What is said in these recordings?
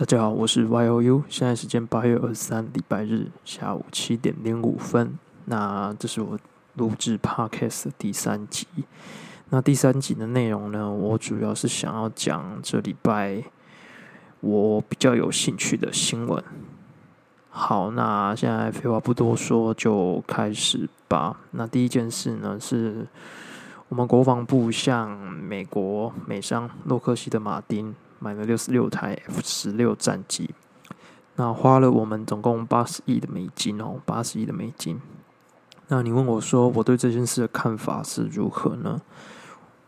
大家好，我是 Y O U，现在时间八月二十三，礼拜日下午七点零五分。那这是我录制 Podcast 的第三集。那第三集的内容呢，我主要是想要讲这礼拜我比较有兴趣的新闻。好，那现在废话不多说，就开始吧。那第一件事呢，是我们国防部向美国美商洛克希德马丁。买了六十六台 F 十六战机，那花了我们总共八十亿的美金哦，八十亿的美金。那你问我说我对这件事的看法是如何呢？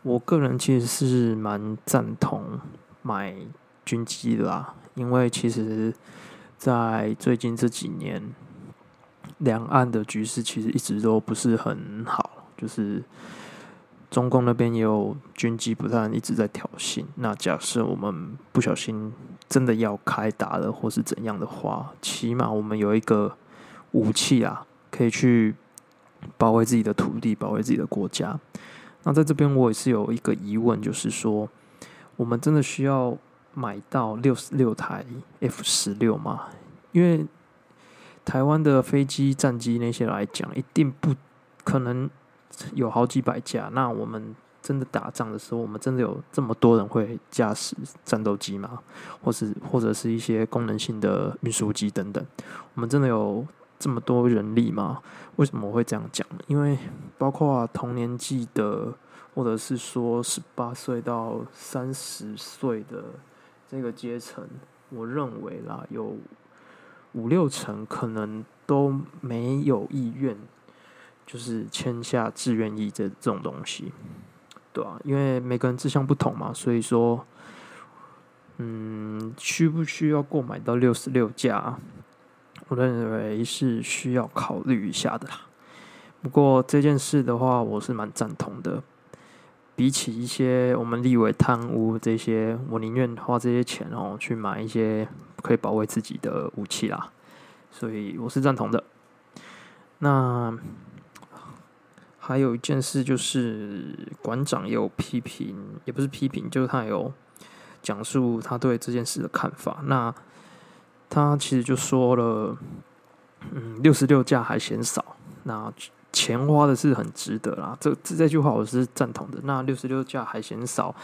我个人其实是蛮赞同买军机的啦，因为其实，在最近这几年，两岸的局势其实一直都不是很好，就是。中共那边也有军机不断一直在挑衅。那假设我们不小心真的要开打了，或是怎样的话，起码我们有一个武器啊，可以去保卫自己的土地，保卫自己的国家。那在这边我也是有一个疑问，就是说，我们真的需要买到六十六台 F 十六吗？因为台湾的飞机、战机那些来讲，一定不可能。有好几百架，那我们真的打仗的时候，我们真的有这么多人会驾驶战斗机吗？或是或者是一些功能性的运输机等等，我们真的有这么多人力吗？为什么我会这样讲？因为包括同年纪的，或者是说十八岁到三十岁的这个阶层，我认为啦，有五六成可能都没有意愿。就是签下志愿意这这种东西，对啊，因为每个人志向不同嘛，所以说，嗯，需不需要购买到六十六架？我认为是需要考虑一下的啦。不过这件事的话，我是蛮赞同的。比起一些我们立委贪污这些，我宁愿花这些钱哦，去买一些可以保卫自己的武器啦。所以我是赞同的。那。还有一件事就是，馆长也有批评，也不是批评，就是他有讲述他对这件事的看法。那他其实就说了，嗯，六十六架还嫌少，那钱花的是很值得啦。这这这句话我是赞同的。那六十六架还嫌少，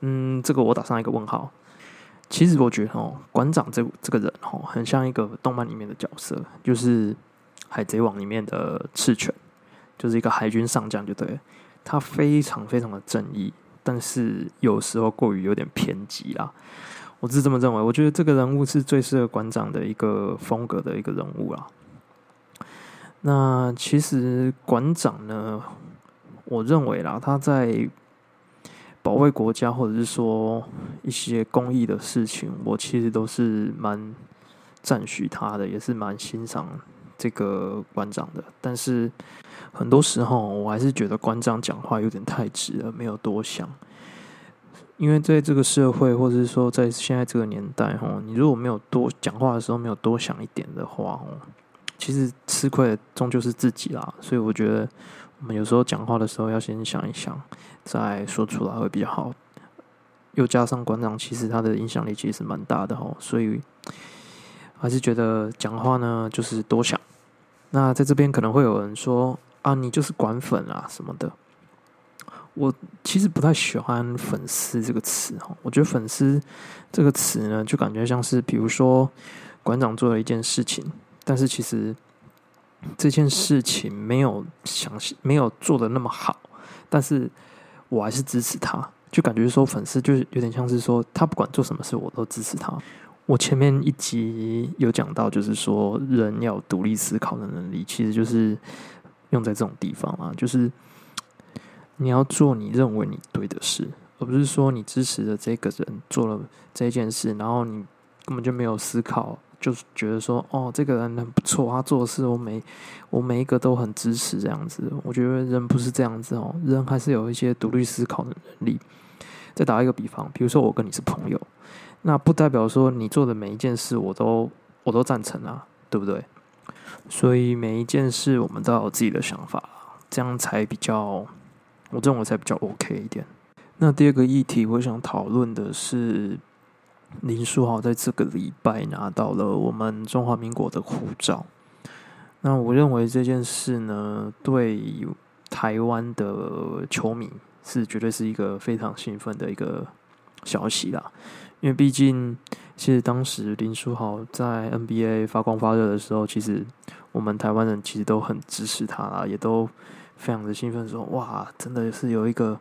嗯，这个我打上一个问号。其实我觉得哦，馆长这这个人哦，很像一个动漫里面的角色，就是《海贼王》里面的赤犬。就是一个海军上将，就对，他非常非常的正义，但是有时候过于有点偏激啦。我是这么认为，我觉得这个人物是最适合馆长的一个风格的一个人物啦。那其实馆长呢，我认为啦，他在保卫国家或者是说一些公益的事情，我其实都是蛮赞许他的，也是蛮欣赏这个馆长的，但是。很多时候，我还是觉得馆长讲话有点太直了，没有多想。因为在这个社会，或者是说在现在这个年代，哦，你如果没有多讲话的时候没有多想一点的话，哦，其实吃亏的终究是自己啦。所以我觉得，我们有时候讲话的时候要先想一想，再说出来会比较好。又加上馆长，其实他的影响力其实蛮大的哦，所以还是觉得讲话呢，就是多想。那在这边可能会有人说。啊，你就是管粉啊什么的。我其实不太喜欢“粉丝”这个词哈。我觉得“粉丝”这个词呢，就感觉像是，比如说馆长做了一件事情，但是其实这件事情没有想没有做的那么好，但是我还是支持他。就感觉说粉丝就是有点像是说，他不管做什么事，我都支持他。我前面一集有讲到，就是说人要独立思考的能力，其实就是。用在这种地方啊，就是你要做你认为你对的事，而不是说你支持的这个人做了这件事，然后你根本就没有思考，就是觉得说哦，这个人很不错，他做事我每我每一个都很支持这样子。我觉得人不是这样子哦，人还是有一些独立思考的能力。再打一个比方，比如说我跟你是朋友，那不代表说你做的每一件事我都我都赞成啊，对不对？所以每一件事，我们都有自己的想法，这样才比较，我认为才比较 OK 一点。那第二个议题，我想讨论的是林书豪在这个礼拜拿到了我们中华民国的护照。那我认为这件事呢，对台湾的球迷是绝对是一个非常兴奋的一个消息啦。因为毕竟，其实当时林书豪在 NBA 发光发热的时候，其实我们台湾人其实都很支持他啦，也都非常的兴奋，说哇，真的是有一个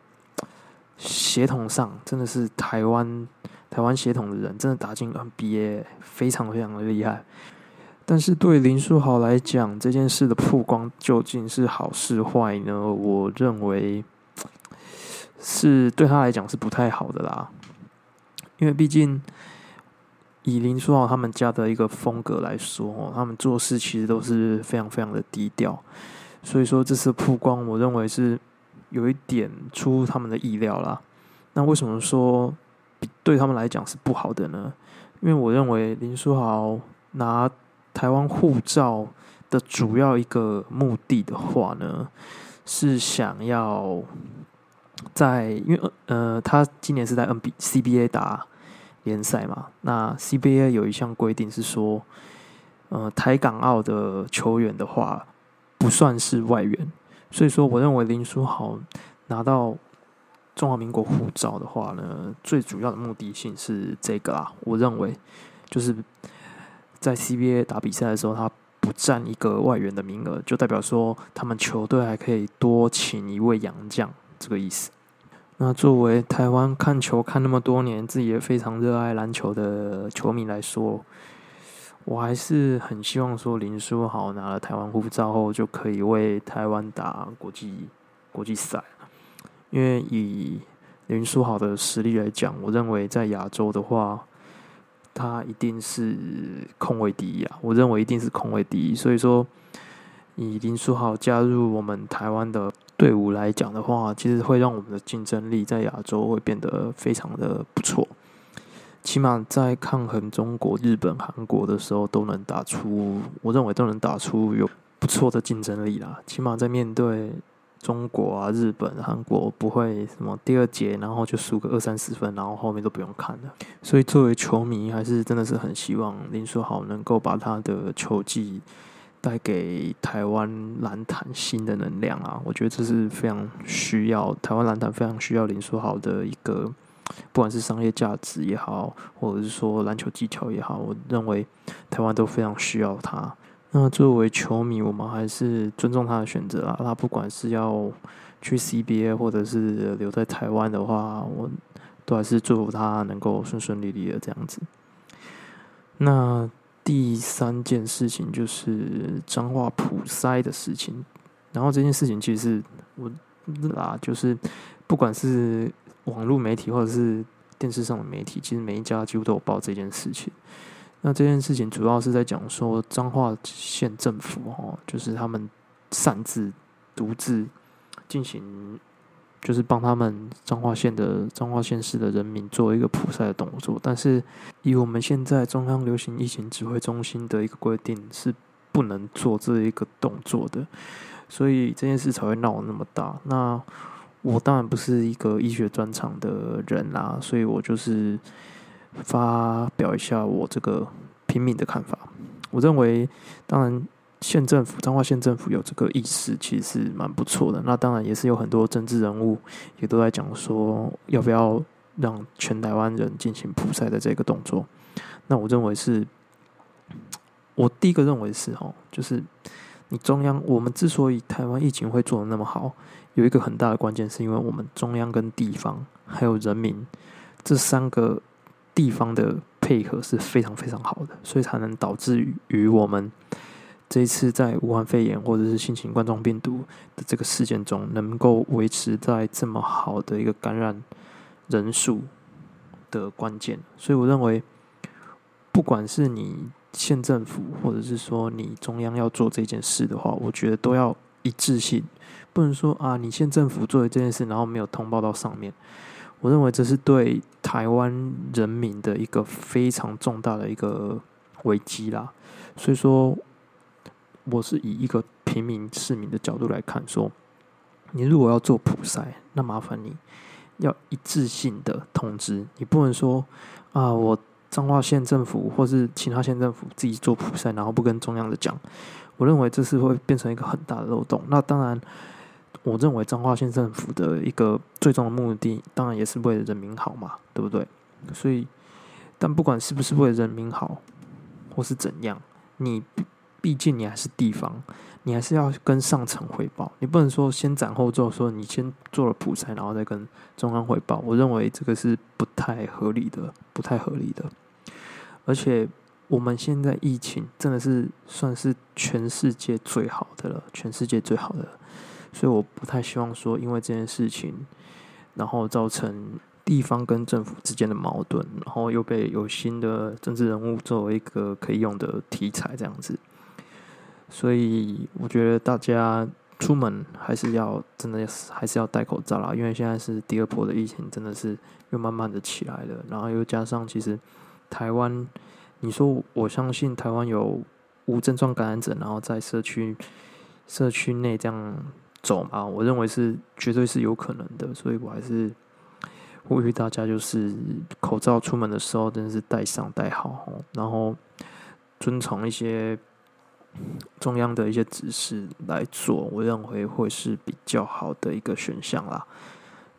协同上，真的是台湾台湾协同的人，真的打进 NBA，非常非常的厉害。但是对林书豪来讲，这件事的曝光究竟是好是坏呢？我认为是对他来讲是不太好的啦。因为毕竟以林书豪他们家的一个风格来说，他们做事其实都是非常非常的低调，所以说这次曝光，我认为是有一点出他们的意料啦。那为什么说对他们来讲是不好的呢？因为我认为林书豪拿台湾护照的主要一个目的的话呢，是想要。在，因为呃，他今年是在 N B C B A 打联赛嘛。那 C B A 有一项规定是说，呃，台港澳的球员的话不算是外援。所以说，我认为林书豪拿到中华民国护照的话呢，最主要的目的性是这个啦。我认为就是在 C B A 打比赛的时候，他不占一个外援的名额，就代表说他们球队还可以多请一位洋将。这个意思。那作为台湾看球看那么多年，自己也非常热爱篮球的球迷来说，我还是很希望说林书豪拿了台湾护照后就可以为台湾打国际国际赛。因为以林书豪的实力来讲，我认为在亚洲的话，他一定是空位第一啊！我认为一定是空位第一。所以说，以林书豪加入我们台湾的。队伍来讲的话，其实会让我们的竞争力在亚洲会变得非常的不错。起码在抗衡中国、日本、韩国的时候，都能打出，我认为都能打出有不错的竞争力啦。起码在面对中国啊、日本、韩国，不会什么第二节然后就输个二三十分，然后后面都不用看了。所以作为球迷，还是真的是很希望林书豪能够把他的球技。带给台湾篮坛新的能量啊！我觉得这是非常需要台湾篮坛非常需要林书豪的一个，不管是商业价值也好，或者是说篮球技巧也好，我认为台湾都非常需要他。那作为球迷，我们还是尊重他的选择啊。他不管是要去 CBA 或者是留在台湾的话，我都还是祝福他能够顺顺利利的这样子。那。第三件事情就是彰化普筛的事情，然后这件事情其实我啦，就是不管是网络媒体或者是电视上的媒体，其实每一家几乎都有报这件事情。那这件事情主要是在讲说彰化县政府哦，就是他们擅自独自进行。就是帮他们彰化县的彰化县市的人民做一个普筛的动作，但是以我们现在中央流行疫情指挥中心的一个规定是不能做这一个动作的，所以这件事才会闹那么大。那我当然不是一个医学专长的人啦，所以我就是发表一下我这个拼命的看法。我认为，当然。县政府彰化县政府有这个意识，其实是蛮不错的。那当然也是有很多政治人物也都在讲说，要不要让全台湾人进行普筛的这个动作。那我认为是，我第一个认为是哦，就是你中央，我们之所以台湾疫情会做的那么好，有一个很大的关键，是因为我们中央跟地方还有人民这三个地方的配合是非常非常好的，所以才能导致于我们。这一次在武汉肺炎或者是新型冠状病毒的这个事件中，能够维持在这么好的一个感染人数的关键，所以我认为，不管是你县政府或者是说你中央要做这件事的话，我觉得都要一致性，不能说啊，你县政府做的这件事，然后没有通报到上面，我认为这是对台湾人民的一个非常重大的一个危机啦，所以说。我是以一个平民市民的角度来看，说你如果要做普筛，那麻烦你要一致性的通知，你不能说啊，我彰化县政府或是其他县政府自己做普筛，然后不跟中央的讲，我认为这是会变成一个很大的漏洞。那当然，我认为彰化县政府的一个最终的目的，当然也是为了人民好嘛，对不对？所以，但不管是不是为了人民好，或是怎样，你毕竟你还是地方。你还是要跟上层汇报，你不能说先斩后奏，说你先做了普筛，然后再跟中央汇报。我认为这个是不太合理的，不太合理的。而且我们现在疫情真的是算是全世界最好的了，全世界最好的，所以我不太希望说因为这件事情，然后造成地方跟政府之间的矛盾，然后又被有新的政治人物作为一个可以用的题材这样子。所以我觉得大家出门还是要真的还是要戴口罩啦，因为现在是第二波的疫情，真的是又慢慢的起来了。然后又加上其实台湾，你说我相信台湾有无症状感染者，然后在社区社区内这样走嘛，我认为是绝对是有可能的。所以我还是呼吁大家，就是口罩出门的时候真的是戴上戴好，然后遵从一些。中央的一些指示来做，我认为会是比较好的一个选项啦。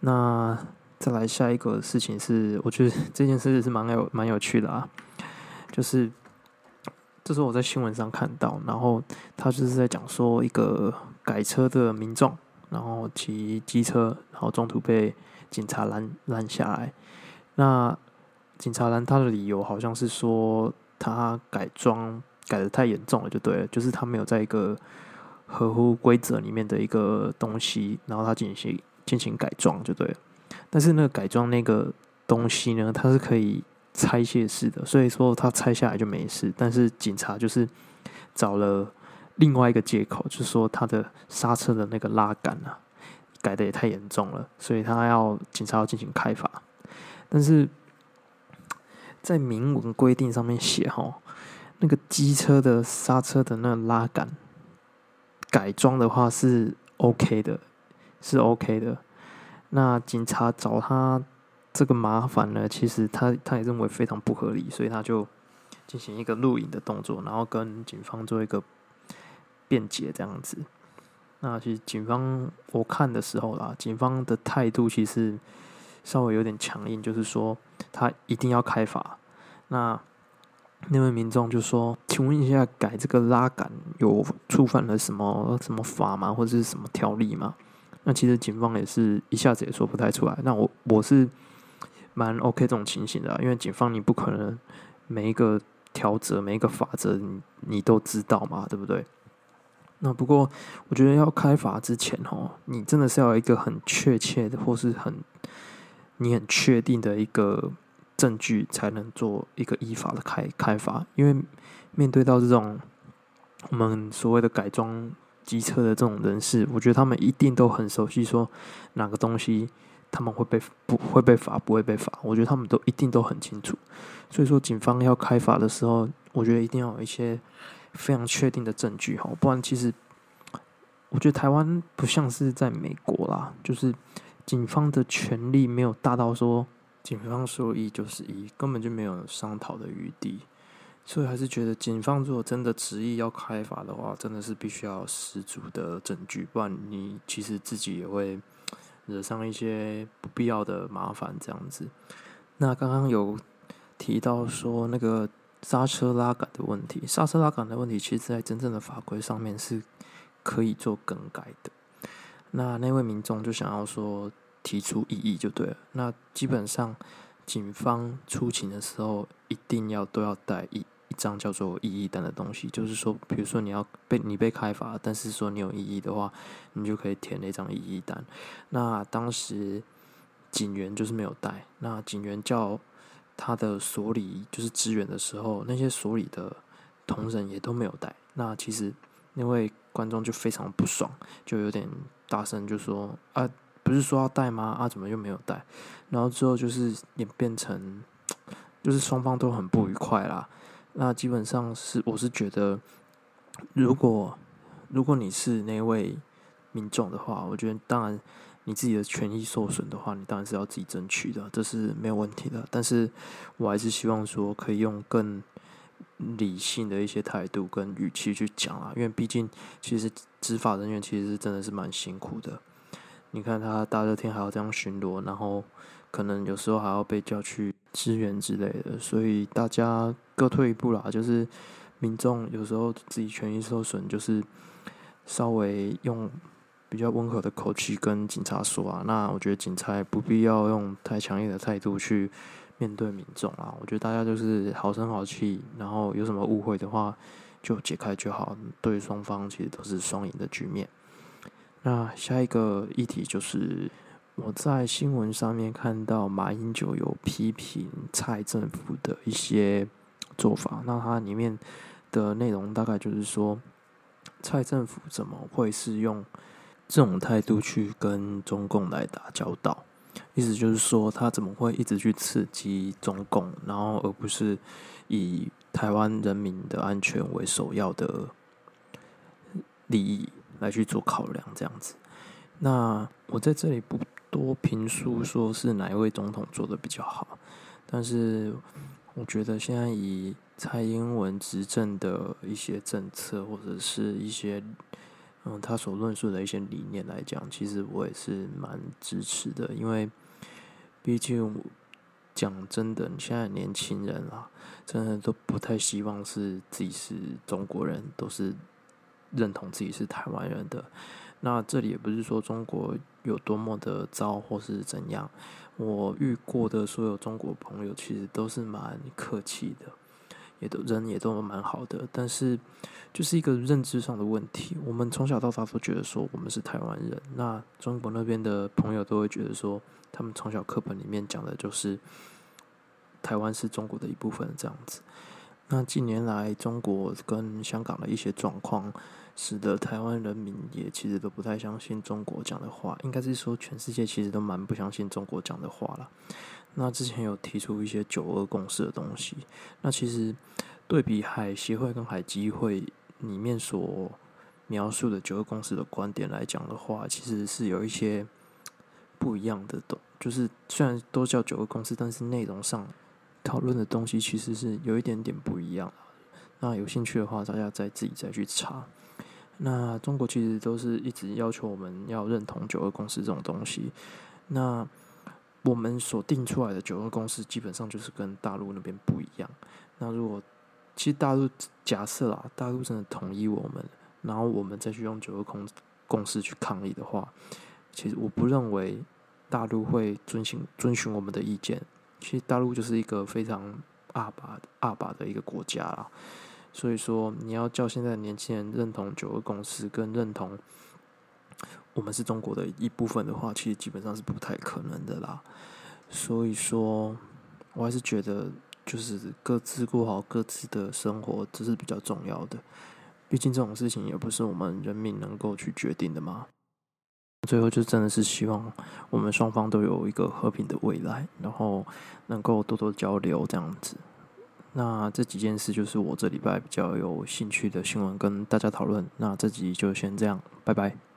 那再来下一个事情是，我觉得这件事是蛮有蛮有趣的啊。就是这是我在新闻上看到，然后他就是在讲说一个改车的民众，然后骑机车，然后中途被警察拦拦下来。那警察拦他的理由好像是说他改装。改的太严重了，就对了，就是他没有在一个合乎规则里面的一个东西，然后他进行进行改装，就对了。但是那个改装那个东西呢，它是可以拆卸式的，所以说它拆下来就没事。但是警察就是找了另外一个借口，就是说他的刹车的那个拉杆啊，改的也太严重了，所以他要警察要进行开罚。但是在明文规定上面写哈。那个机车的刹车的那个拉杆改装的话是 OK 的，是 OK 的。那警察找他这个麻烦呢，其实他他也认为非常不合理，所以他就进行一个录影的动作，然后跟警方做一个辩解这样子。那其实警方我看的时候啦，警方的态度其实稍微有点强硬，就是说他一定要开罚。那那位民众就说：“请问一下，改这个拉杆有触犯了什么什么法吗？或者是什么条例吗？”那其实警方也是一下子也说不太出来。那我我是蛮 OK 这种情形的，因为警方你不可能每一个条则、每一个法则你你都知道嘛，对不对？那不过我觉得要开罚之前哦，你真的是要一个很确切的，或是很你很确定的一个。证据才能做一个依法的开开发，因为面对到这种我们所谓的改装机车的这种人士，我觉得他们一定都很熟悉，说哪个东西他们会被不会被罚，不会被罚，我觉得他们都一定都很清楚。所以说，警方要开罚的时候，我觉得一定要有一些非常确定的证据哈，不然其实我觉得台湾不像是在美国啦，就是警方的权力没有大到说。警方说一就是一，根本就没有商讨的余地，所以还是觉得警方如果真的执意要开罚的话，真的是必须要十足的证据，不然你其实自己也会惹上一些不必要的麻烦。这样子，那刚刚有提到说那个刹车拉杆的问题，刹车拉杆的问题，其实在真正的法规上面是可以做更改的。那那位民众就想要说。提出异议就对了。那基本上，警方出勤的时候一定要都要带一一张叫做异议单的东西。就是说，比如说你要被你被开罚，但是说你有异议的话，你就可以填那张异议单。那当时警员就是没有带。那警员叫他的所里就是支援的时候，那些所里的同仁也都没有带。那其实那位观众就非常不爽，就有点大声就说啊。不是说要带吗？啊，怎么又没有带？然后之后就是演变成，就是双方都很不愉快啦。那基本上是，我是觉得，如果如果你是那位民众的话，我觉得当然你自己的权益受损的话，你当然是要自己争取的，这是没有问题的。但是我还是希望说，可以用更理性的一些态度跟语气去讲啊，因为毕竟其实执法人员其实真的是蛮辛苦的。你看他大热天还要这样巡逻，然后可能有时候还要被叫去支援之类的，所以大家各退一步啦。就是民众有时候自己权益受损，就是稍微用比较温和的口气跟警察说啊。那我觉得警察不必要用太强硬的态度去面对民众啊。我觉得大家就是好声好气，然后有什么误会的话就解开就好，对双方其实都是双赢的局面。那下一个议题就是我在新闻上面看到马英九有批评蔡政府的一些做法，那它里面的内容大概就是说，蔡政府怎么会是用这种态度去跟中共来打交道？意思就是说，他怎么会一直去刺激中共，然后而不是以台湾人民的安全为首要的利益？来去做考量，这样子。那我在这里不多评述说是哪一位总统做的比较好，但是我觉得现在以蔡英文执政的一些政策或者是一些嗯他所论述的一些理念来讲，其实我也是蛮支持的，因为毕竟讲真的，现在年轻人啊，真的都不太希望是自己是中国人，都是。认同自己是台湾人的，那这里也不是说中国有多么的糟或是怎样。我遇过的所有中国朋友，其实都是蛮客气的，也都人也都蛮好的。但是就是一个认知上的问题，我们从小到大都觉得说我们是台湾人，那中国那边的朋友都会觉得说，他们从小课本里面讲的就是台湾是中国的一部分这样子。那近年来，中国跟香港的一些状况，使得台湾人民也其实都不太相信中国讲的话。应该是说，全世界其实都蛮不相信中国讲的话了。那之前有提出一些九二共识的东西，那其实对比海协会跟海基会里面所描述的九二共识的观点来讲的话，其实是有一些不一样的东，就是虽然都叫九二共识，但是内容上。讨论的东西其实是有一点点不一样。那有兴趣的话，大家再自己再去查。那中国其实都是一直要求我们要认同九二共识这种东西。那我们所定出来的九二共识，基本上就是跟大陆那边不一样。那如果其实大陆假设啊，大陆真的统一我们，然后我们再去用九二共共识去抗议的话，其实我不认为大陆会遵循遵循我们的意见。其实大陆就是一个非常阿巴阿巴的一个国家啦，所以说你要叫现在的年轻人认同九二共识跟认同我们是中国的一部分的话，其实基本上是不太可能的啦。所以说，我还是觉得就是各自过好各自的生活，这是比较重要的。毕竟这种事情也不是我们人民能够去决定的嘛。最后就真的是希望我们双方都有一个和平的未来，然后能够多多交流这样子。那这几件事就是我这礼拜比较有兴趣的新闻跟大家讨论。那这集就先这样，拜拜。